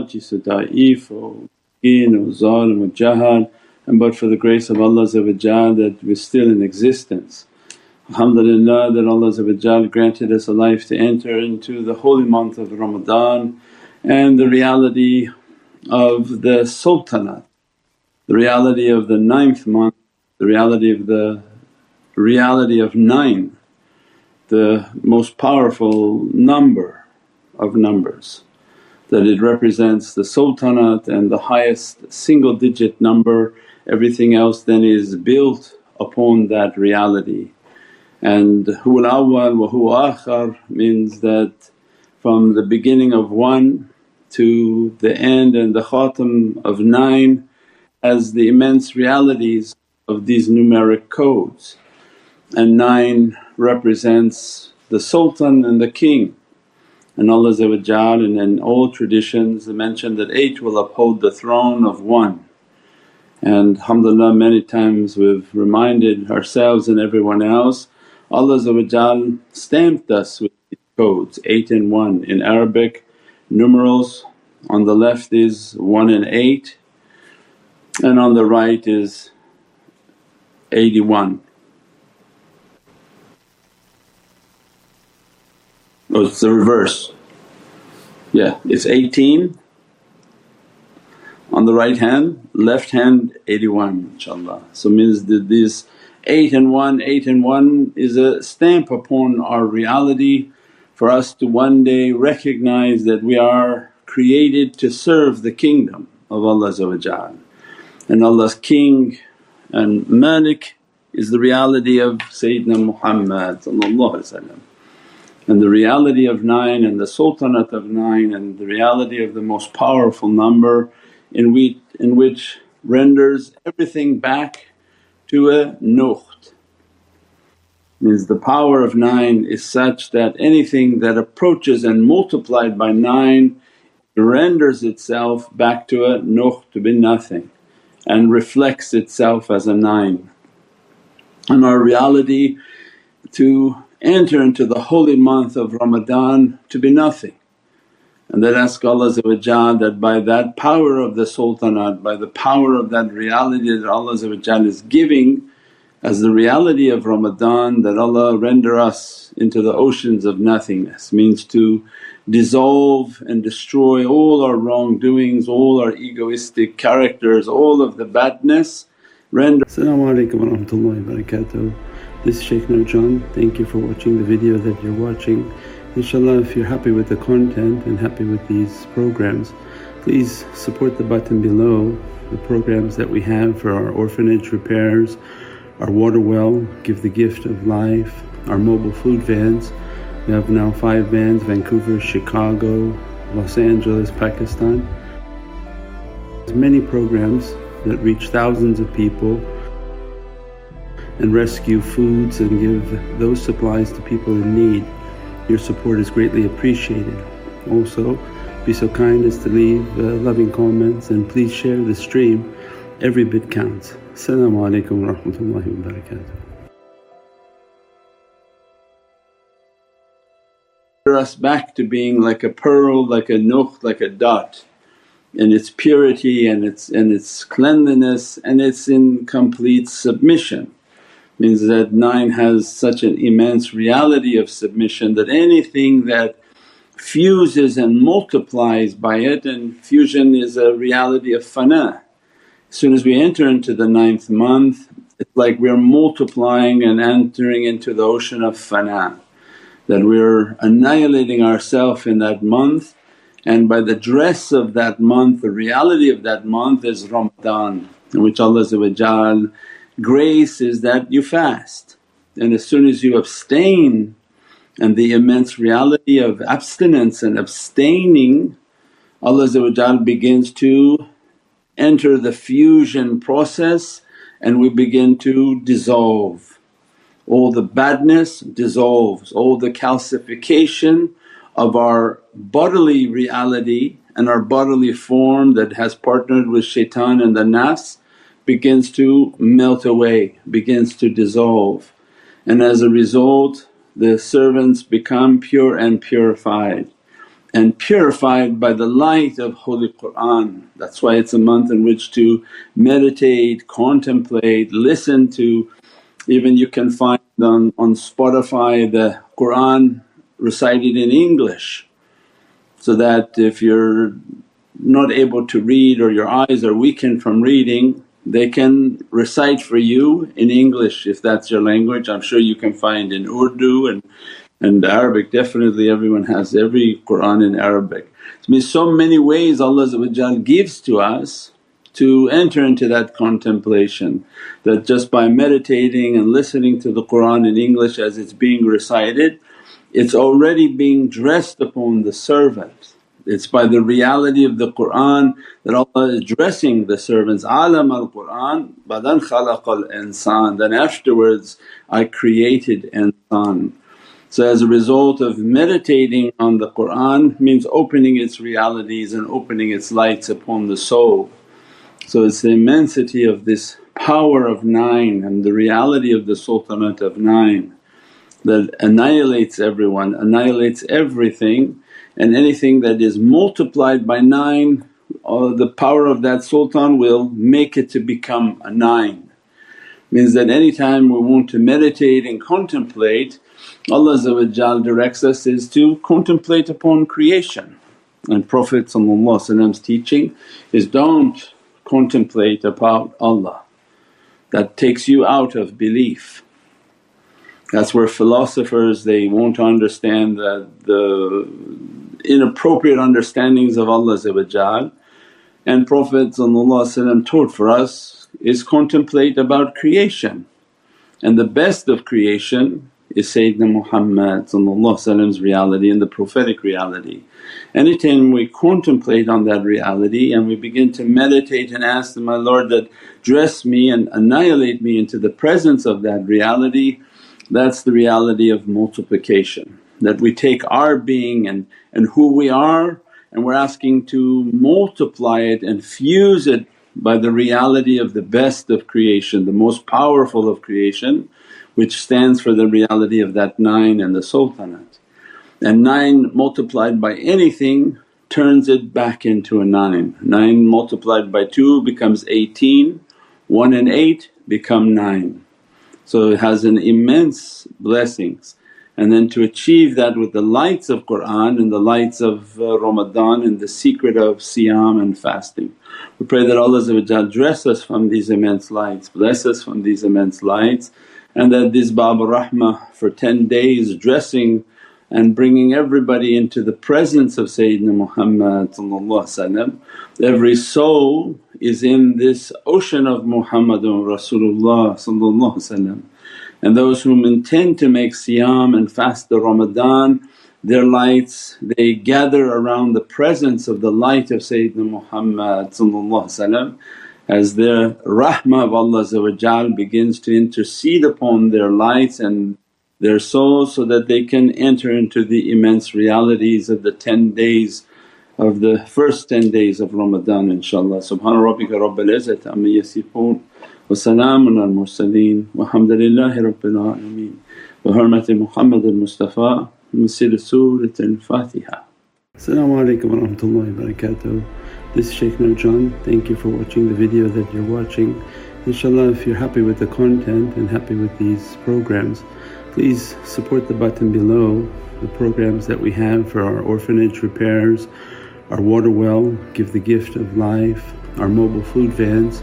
ajis, or da'if or miskin or zalim or jahal and but for the grace of Allah that we're still in existence. Alhamdulillah that Allah granted us a life to enter into the holy month of Ramadan and the reality of the sultanate, the reality of the ninth month, the reality of the reality of nine, the most powerful number of numbers that it represents the sultanate and the highest single digit number, everything else then is built upon that reality. And huwal awwal wa huwa akhar means that from the beginning of one to the end and the khatam of nine as the immense realities of these numeric codes. And nine represents the sultan and the king. And Allah and in all traditions they mention that eight will uphold the throne of one. And alhamdulillah many times we've reminded ourselves and everyone else Allah stamped us with codes 8 and 1 in Arabic numerals on the left is 1 and 8 and on the right is 81. Oh it's the reverse. Yeah, it's 18 on the right hand, left hand 81 inshaAllah. So means that this 8 and 1, 8 and 1 is a stamp upon our reality for us to one day recognize that we are created to serve the kingdom of Allah and Allah's king and Malik is the reality of Sayyidina Muhammad and the reality of nine and the sultanate of nine and the reality of the most powerful number in which, in which renders everything back to a nukht. Means the power of nine is such that anything that approaches and multiplied by nine renders itself back to a nukht to be nothing and reflects itself as a nine. And our reality to enter into the holy month of Ramadan to be nothing and then ask Allah that by that power of the sultanate, by the power of that reality that Allah is giving as the reality of Ramadan that Allah render us into the oceans of nothingness means to dissolve and destroy all our wrongdoings, all our egoistic characters, all of the badness render. As-salamu alaykum wa rahmatullahi wa barakatuh. This is Shaykh Nurjan, thank you for watching the video that you're watching. Inshallah if you're happy with the content and happy with these programs please support the button below the programs that we have for our orphanage repairs, our water well, Give the Gift of Life, our mobile food vans. We have now 5 vans Vancouver, Chicago, Los Angeles, Pakistan. There's many programs that reach thousands of people and rescue foods and give those supplies to people in need. Your support is greatly appreciated. Also, be so kind as to leave uh, loving comments and please share the stream. Every bit counts. Assalamu alaikum wa rahmatullahi wa barakatuh. us back to being like a pearl, like a nukh, like a dot in its purity and its, and its cleanliness and it's in complete submission means that nine has such an immense reality of submission that anything that fuses and multiplies by it and fusion is a reality of fana. As soon as we enter into the ninth month it's like we're multiplying and entering into the ocean of fana that we're annihilating ourself in that month and by the dress of that month the reality of that month is Ramadan in which Allah grace is that you fast and as soon as you abstain and the immense reality of abstinence and abstaining Allah begins to enter the fusion process and we begin to dissolve. All the badness dissolves, all the calcification of our bodily reality and our bodily form that has partnered with shaitan and the nafs begins to melt away, begins to dissolve and as a result the servants become pure and purified and purified by the light of Holy Qur'an. That's why it's a month in which to meditate, contemplate, listen to. Even you can find on, on Spotify the Qur'an recited in English so that if you're not able to read or your eyes are weakened from reading they can recite for you in English if that's your language. I'm sure you can find in Urdu and, and Arabic definitely everyone has every Qur'an in Arabic. It means so many ways Allah gives to us to enter into that contemplation that just by meditating and listening to the Qur'an in English as it's being recited it's already being dressed upon the servant it's by the reality of the Qur'an that Allah is dressing the servants, alam al Qur'an badan khalaqal insan then afterwards I created insan. So as a result of meditating on the Qur'an means opening its realities and opening its lights upon the soul. So it's the immensity of this power of nine and the reality of the sultanate of nine that annihilates everyone, annihilates everything and anything that is multiplied by 9 uh, the power of that sultan will make it to become a 9. Means that anytime we want to meditate and contemplate Allah directs us is to contemplate upon creation and Prophet's teaching is don't contemplate about Allah that takes you out of belief. That's where philosophers they won't understand the, the inappropriate understandings of Allah and Prophet taught for us is contemplate about creation and the best of creation is Sayyidina Muhammad's reality and the prophetic reality. Anytime we contemplate on that reality and we begin to meditate and ask my Lord that dress me and annihilate me into the presence of that reality, that's the reality of multiplication. That we take our being and, and who we are and we're asking to multiply it and fuse it by the reality of the best of creation, the most powerful of creation which stands for the reality of that nine and the sultanate. And nine multiplied by anything turns it back into a nine. Nine multiplied by two becomes 18, one and eight become nine. So it has an immense blessings and then to achieve that with the lights of Qur'an and the lights of uh, Ramadan and the secret of siyam and fasting. We pray that Allah dress us from these immense lights, bless us from these immense lights and that this Bab Rahmah for 10 days dressing and bringing everybody into the presence of Sayyidina Muhammad Every soul is in this ocean of Muhammadun Rasulullah and those whom intend to make siyam and fast the Ramadan their lights they gather around the presence of the light of Sayyidina Muhammad as the rahmah of Allah begins to intercede upon their lights and their souls so that they can enter into the immense realities of the 10 days of the first 10 days of Ramadan inshaAllah. Subhana rabbika rabbil izzati amma yasifoon min Surat al-Fatiha. As-salamu alaykum wa rahmatullahi wa barakatuh. This is Shaykh Nurjan. Thank you for watching the video that you're watching. Inshallah if you're happy with the content and happy with these programs please support the button below the programs that we have for our orphanage repairs, our water well, Give the Gift of Life, our mobile food vans.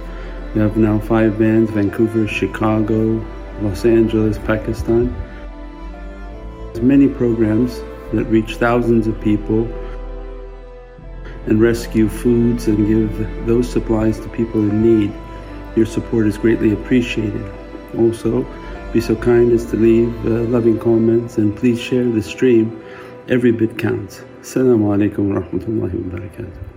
We have now five vans Vancouver, Chicago, Los Angeles, Pakistan. There's many programs that reach thousands of people and rescue foods and give those supplies to people in need. Your support is greatly appreciated. Also, be so kind as to leave uh, loving comments and please share the stream. Every bit counts. Assalamu alaikum wa rahmatullahi wa barakatuh.